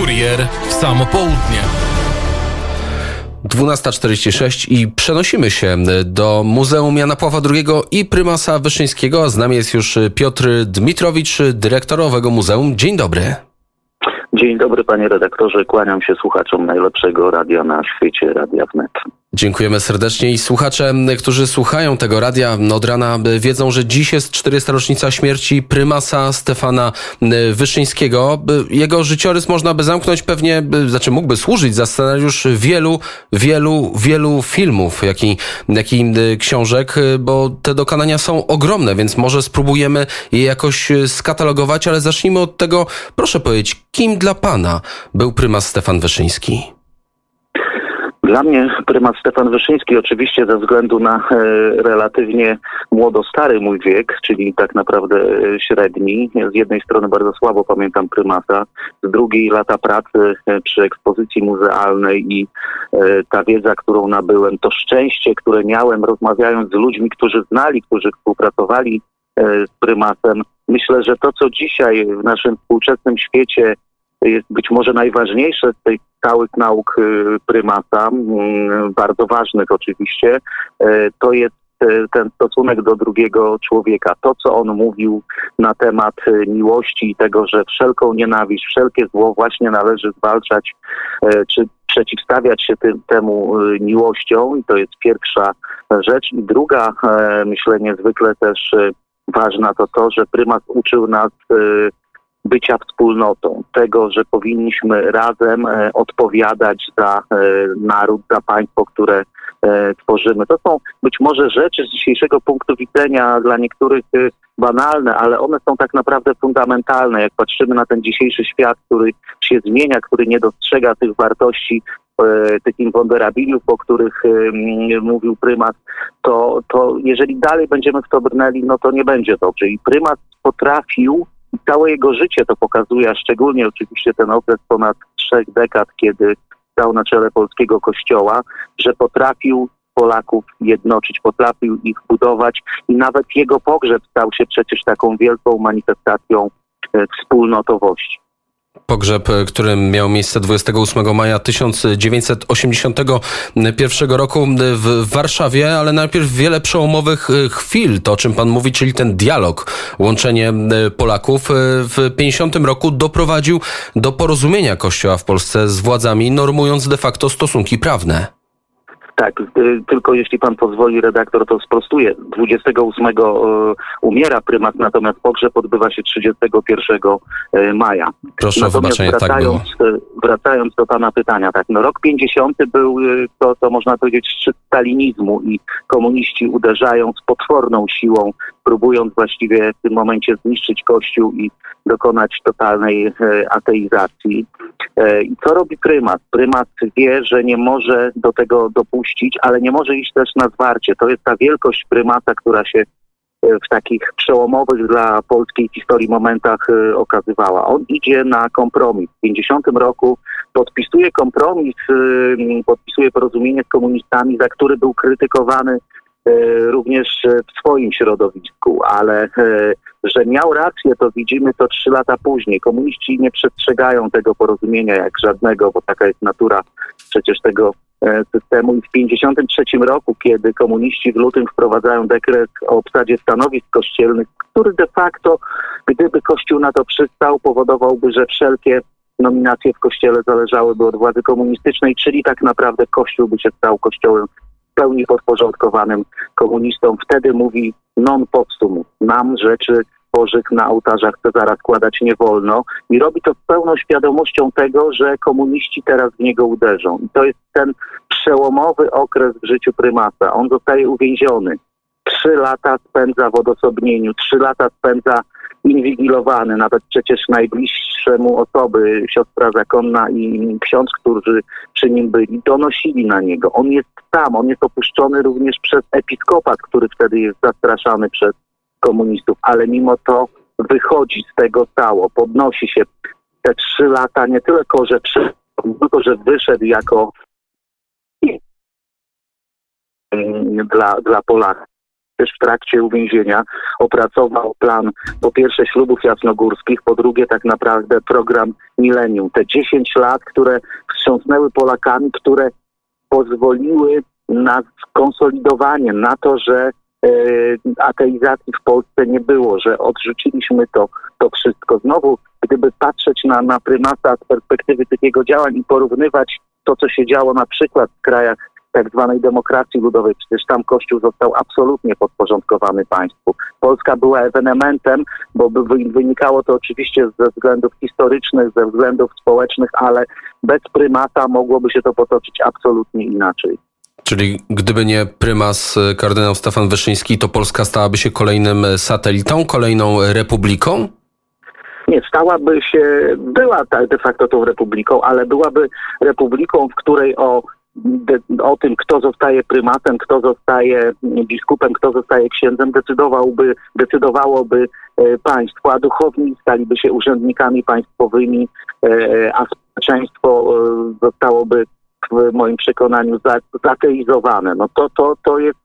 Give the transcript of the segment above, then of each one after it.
Kurier w samo południe. 12.46 i przenosimy się do Muzeum Jana Pawła II i prymasa Wyszyńskiego. Z nami jest już Piotr Dmitrowicz, dyrektor owego muzeum. Dzień dobry. Dzień dobry panie redaktorze, kłaniam się słuchaczom najlepszego radia na świecie, Radia Wnet. Dziękujemy serdecznie i słuchacze, którzy słuchają tego radia od rana wiedzą, że dziś jest 40. rocznica śmierci prymasa Stefana Wyszyńskiego. Jego życiorys można by zamknąć pewnie, znaczy mógłby służyć za scenariusz wielu, wielu, wielu filmów, jak i, jak i książek, bo te dokonania są ogromne, więc może spróbujemy je jakoś skatalogować, ale zacznijmy od tego, proszę powiedzieć, kim dla pana był prymas Stefan Wyszyński? Dla mnie prymat Stefan Wyszyński oczywiście ze względu na e, relatywnie młodo-stary mój wiek, czyli tak naprawdę e, średni. Z jednej strony bardzo słabo pamiętam prymata, z drugiej lata pracy e, przy ekspozycji muzealnej i ta wiedza, którą nabyłem, to szczęście, które miałem rozmawiając z ludźmi, którzy znali, którzy współpracowali z prymatem. Myślę, że to, co dzisiaj w naszym współczesnym świecie jest być może najważniejsze z tej całych nauk y, prymata, mm, bardzo ważnych oczywiście, y, to jest y, ten stosunek do drugiego człowieka. To, co on mówił na temat miłości i tego, że wszelką nienawiść, wszelkie zło właśnie należy zwalczać, czy przeciwstawiać się tym, temu miłością. I to jest pierwsza rzecz. I druga, myślę, niezwykle też ważna, to to, że prymat uczył nas bycia wspólnotą, tego, że powinniśmy razem e, odpowiadać za e, naród, za państwo, które e, tworzymy. To są być może rzeczy z dzisiejszego punktu widzenia dla niektórych banalne, ale one są tak naprawdę fundamentalne. Jak patrzymy na ten dzisiejszy świat, który się zmienia, który nie dostrzega tych wartości, tych imponderabiliów, o których mówił prymat, to, to jeżeli dalej będziemy w to brnęli, no to nie będzie dobrze. I prymat potrafił całe jego życie to pokazuje, a szczególnie oczywiście ten okres ponad trzech dekad, kiedy stał na czele polskiego kościoła, że potrafił Polaków jednoczyć, potrafił ich budować i nawet jego pogrzeb stał się przecież taką wielką manifestacją e, wspólnotowości. Pogrzeb, e, który miał miejsce 28 maja 1981 roku w Warszawie, ale najpierw wiele przełomowych e, chwil, to o czym pan mówi, czyli ten dialog, łączenie Polaków w 50 roku doprowadził do porozumienia Kościoła w Polsce z władzami, normując de facto stosunki prawne. Tak, y, tylko jeśli pan pozwoli, redaktor to sprostuje. 28 y, umiera prymat, natomiast pogrzeb odbywa się 31 y, maja. Proszę natomiast o wybaczenie, wracając, tak wracając do pana pytania, tak, no rok 50 był to, to można powiedzieć szczyt stalinizmu i komuniści uderzają z potworną siłą, próbując właściwie w tym momencie zniszczyć Kościół i dokonać totalnej ateizacji. I co robi prymat? Prymat wie, że nie może do tego dopuścić, ale nie może iść też na zwarcie. To jest ta wielkość prymata, która się e, w takich przełomowych dla polskiej historii momentach e, okazywała. On idzie na kompromis. W 50 roku podpisuje kompromis, e, podpisuje porozumienie z komunistami, za który był krytykowany również w swoim środowisku, ale że miał rację, to widzimy to trzy lata później. Komuniści nie przestrzegają tego porozumienia jak żadnego, bo taka jest natura przecież tego e, systemu. I w 1953 roku, kiedy komuniści w lutym wprowadzają dekret o obsadzie stanowisk kościelnych, który de facto, gdyby Kościół na to przystał, powodowałby, że wszelkie nominacje w Kościele zależałyby od władzy komunistycznej, czyli tak naprawdę Kościół by się stał kościołem pełni podporządkowanym komunistom. Wtedy mówi non postum. Nam rzeczy Bożych na ołtarzach Cezara składać nie wolno i robi to z pełną świadomością tego, że komuniści teraz w niego uderzą. I to jest ten przełomowy okres w życiu prymasa. On zostaje uwięziony. Trzy lata spędza w odosobnieniu, trzy lata spędza inwigilowany, nawet przecież najbliższemu osoby, siostra zakonna i ksiądz, którzy przy nim byli, donosili na niego. On jest tam, on jest opuszczony również przez episkopat, który wtedy jest zastraszany przez komunistów, ale mimo to wychodzi z tego cało, podnosi się te trzy lata, nie tylko, że, przy, tylko, że wyszedł jako dla, dla Polaków. Też w trakcie uwięzienia opracował plan po pierwsze ślubów jasnogórskich, po drugie tak naprawdę program Millennium. Te 10 lat, które wstrząsnęły Polakami, które pozwoliły na skonsolidowanie, na to, że e, ateizacji w Polsce nie było, że odrzuciliśmy to, to wszystko. Znowu, gdyby patrzeć na, na prymata z perspektywy takiego działań i porównywać to, co się działo na przykład w krajach tak zwanej demokracji ludowej. Przecież tam Kościół został absolutnie podporządkowany państwu. Polska była ewenementem, bo wynikało to oczywiście ze względów historycznych, ze względów społecznych, ale bez prymata mogłoby się to potoczyć absolutnie inaczej. Czyli gdyby nie prymas e, kardynał Stefan Wyszyński, to Polska stałaby się kolejnym e, satelitą, kolejną republiką? Nie, stałaby się, była de facto tą republiką, ale byłaby republiką, w której o o tym, kto zostaje prymatem, kto zostaje biskupem, kto zostaje księdzem, decydowałby, decydowałoby e, państwo, a duchowni staliby się urzędnikami państwowymi, e, a społeczeństwo e, zostałoby w moim przekonaniu zateizowane. No to, to, to jest,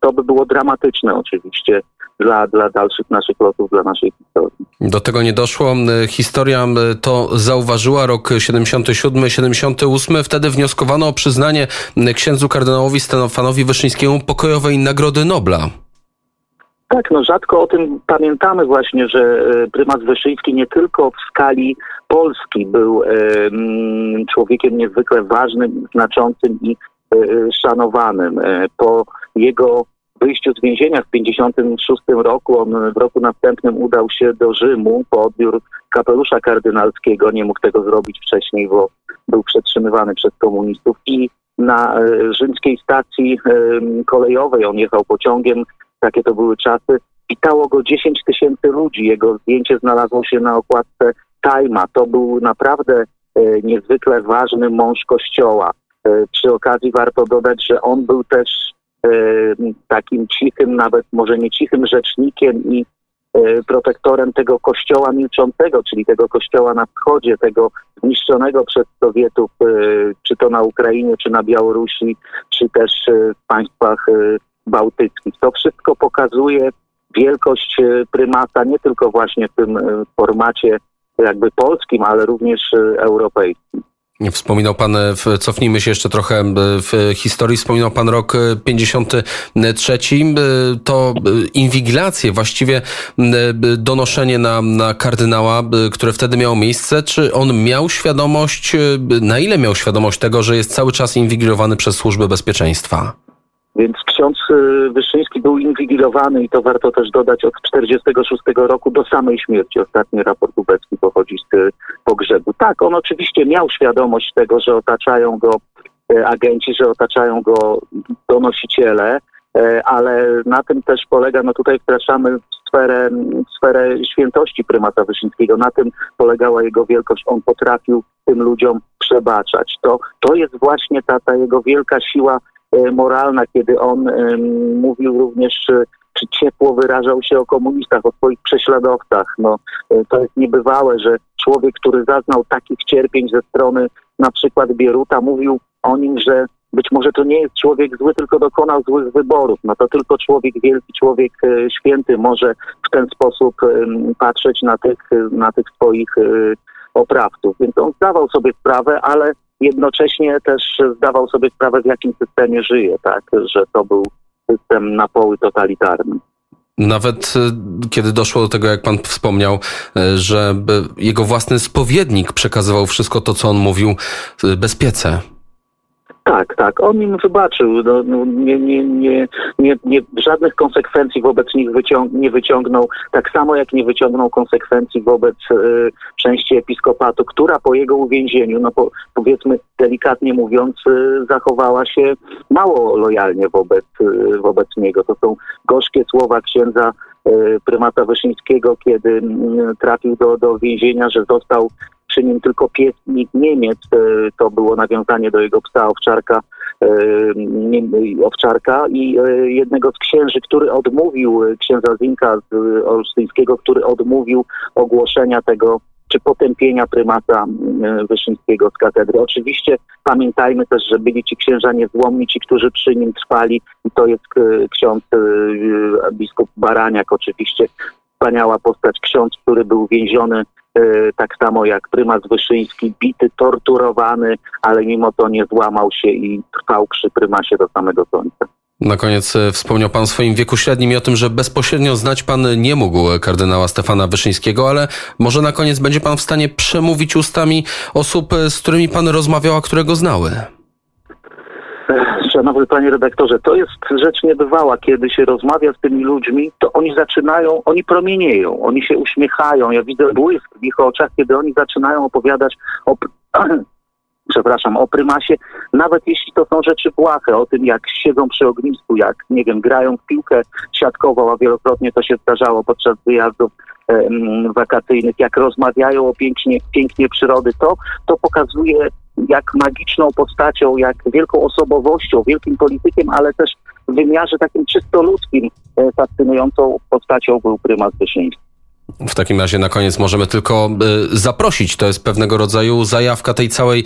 to by było dramatyczne oczywiście dla, dla dalszych naszych losów, dla naszej historii. Do tego nie doszło. Historia to zauważyła rok 77, 78. Wtedy wnioskowano o przyznanie księdzu kardynałowi Stefanowi Wyszyńskiemu pokojowej Nagrody Nobla. Tak, no rzadko o tym pamiętamy właśnie, że e, prymas Wyszyński nie tylko w skali Polski był e, człowiekiem niezwykle ważnym, znaczącym i e, szanowanym. Po jego wyjściu z więzienia w 1956 roku, on w roku następnym udał się do Rzymu po odbiór kapelusza kardynalskiego. Nie mógł tego zrobić wcześniej, bo był przetrzymywany przez komunistów i na rzymskiej stacji kolejowej, on jechał pociągiem, takie to były czasy, witało go 10 tysięcy ludzi. Jego zdjęcie znalazło się na okładce Tajma. To był naprawdę e, niezwykle ważny mąż kościoła. E, przy okazji warto dodać, że on był też takim cichym, nawet może nie cichym rzecznikiem i e, protektorem tego kościoła milczącego, czyli tego kościoła na wschodzie, tego zniszczonego przez Sowietów, e, czy to na Ukrainie, czy na Białorusi, czy też e, w państwach bałtyckich. To wszystko pokazuje wielkość prymata nie tylko właśnie w tym formacie jakby polskim, ale również europejskim. Wspominał pan, e, cofnijmy się jeszcze trochę e, w historii, wspominał pan rok 53. E, to inwigilacje, właściwie donoszenie na, na kardynała, które wtedy miało miejsce. Czy on miał świadomość, na ile miał świadomość tego, że jest cały czas inwigilowany przez służby bezpieczeństwa? Więc ksiądz y, Wyszyński był inwigilowany i to warto też dodać od 46 roku do samej śmierci. Ostatni raport ubecki pochodzi z y, pogrzebu. Tak, on oczywiście miał świadomość tego, że otaczają go y, agenci, że otaczają go donosiciele, ale na tym też polega, no tutaj wkraczamy w sferę, w sferę świętości prymata Wyszyńskiego. Na tym polegała jego wielkość. On potrafił tym ludziom przebaczać. To, to jest właśnie ta, ta jego wielka siła moralna, kiedy on mówił również e, czy ciepło wyrażał się o komunistach, o swoich prześladowcach. No, to jest niebywałe, że człowiek, który zaznał takich cierpień ze strony na przykład Bieruta, mówił o nim, że być może to nie jest człowiek zły, tylko dokonał złych wyborów. No to tylko człowiek wielki, człowiek święty może w ten sposób patrzeć na tych, na tych swoich oprawców. Więc on zdawał sobie sprawę, ale jednocześnie też zdawał sobie sprawę, w jakim systemie żyje, tak, że to był system na poły totalitarny. Nawet e, kiedy doszło do tego, jak pan wspomniał, e, że jego własny spowiednik przekazywał wszystko to, co on mówił e, bezpiece. Tak, tak. On im wybaczył. No, no, nie, nie, nie, nie, nie, żadnych konsekwencji wobec nich nie wyciągnął, tak samo jak nie wyciągnął konsekwencji wobec y, części episkopatu, która po jego uwięzieniu, no po, powiedzmy delikatnie mówiąc, y, zachowała się mało lojalnie wobec, y, wobec niego. To są gorzkie słowa księdza prymata Wyszyńskiego, kiedy trafił do, do więzienia, że został przy nim tylko piesnik Niemiec, e, to było nawiązanie do jego psa owczarka, e, owczarka i e, jednego z księży, który odmówił, księdza Zinka z Olsztyńskiego, który odmówił ogłoszenia tego czy potępienia prymasa e, Wyszyńskiego z katedry. Oczywiście pamiętajmy też, że byli ci księża niezłomni, ci, którzy przy nim trwali i to jest ksiądz biskup Baraniak oczywiście, wspaniała postać, ksiądz, który był więziony tak samo jak prymas Wyszyński, bity, torturowany, ale mimo to nie złamał się i trwał przy prymasie do samego końca. Na koniec e, wspomniał Pan o swoim wieku średnim i o tym, że bezpośrednio znać Pan nie mógł kardynała Stefana Wyszyńskiego, ale może na koniec będzie Pan w stanie przemówić ustami osób, e, z którymi Pan rozmawiał, a które go znały. Szanowny panie redaktorze, to jest rzecz niebywała. Kiedy się rozmawia z tymi ludźmi, to oni zaczynają, oni promienieją, oni się uśmiechają. Ja widzę błysk w ich oczach, kiedy oni zaczynają opowiadać o przepraszam, o prymasie, nawet jeśli to są rzeczy błahe, o tym jak siedzą przy ognisku, jak, nie wiem, grają w piłkę siatkową, a wielokrotnie to się zdarzało podczas wyjazdów wakacyjnych, jak rozmawiają o pięknie, pięknie przyrody, to, to pokazuje jak magiczną postacią, jak wielką osobowością, wielkim politykiem, ale też w wymiarze takim czysto ludzkim e, fascynującą postacią był prymas Wyszyński. W takim razie na koniec możemy tylko y, zaprosić. To jest pewnego rodzaju zajawka tej całej,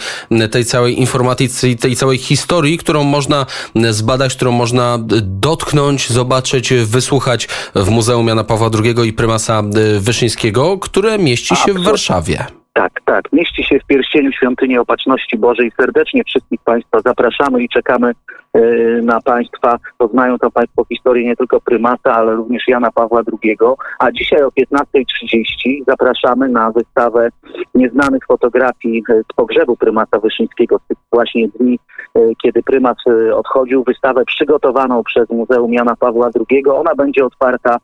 tej całej informacji, tej całej historii, którą można zbadać, którą można dotknąć, zobaczyć, wysłuchać w Muzeum Jana Pawła II i prymasa Wyszyńskiego, które mieści się w Warszawie. Tak, tak. Mieści się w pierścieniu Świątyni Opatrzności Bożej. Serdecznie wszystkich Państwa zapraszamy i czekamy e, na Państwa. Poznają to Państwo historię nie tylko prymata, ale również Jana Pawła II. A dzisiaj o 15.30 zapraszamy na wystawę nieznanych fotografii e, z pogrzebu prymata Wyszyńskiego, z tych właśnie dni, e, kiedy prymat odchodził. Wystawę przygotowaną przez Muzeum Jana Pawła II. Ona będzie otwarta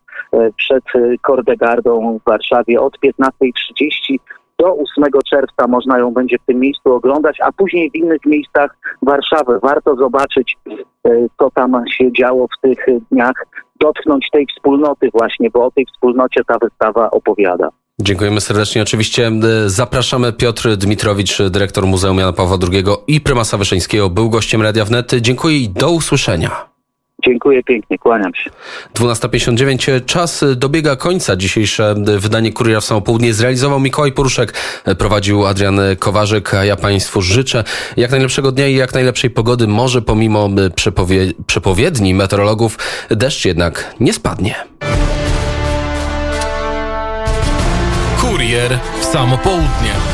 przed Kordegardą w Warszawie od 15.30 do 8 czerwca można ją będzie w tym miejscu oglądać, a później w innych miejscach Warszawy. Warto zobaczyć, e, co tam się działo w tych dniach, dotknąć tej wspólnoty właśnie, bo o tej wspólnocie ta wystawa opowiada. Dziękujemy serdecznie. Oczywiście e, zapraszamy. Piotr Dmitrowicz, dyrektor Muzeum Jana Pawła II i prymasa Wyszyńskiego, był gościem Radia Wnet. Dziękuję i do usłyszenia. Dziękuję pięknie, kłaniam się. 12.59, czas dobiega końca. Dzisiejsze wydanie Kuriera w samo południe zrealizował Mikołaj Poruszek, prowadził Adrian Kowarzyk, a ja Państwu życzę jak najlepszego dnia i jak najlepszej pogody. Może pomimo przepowie przepowiedni meteorologów deszcz jednak nie spadnie. Kurier w samo południe.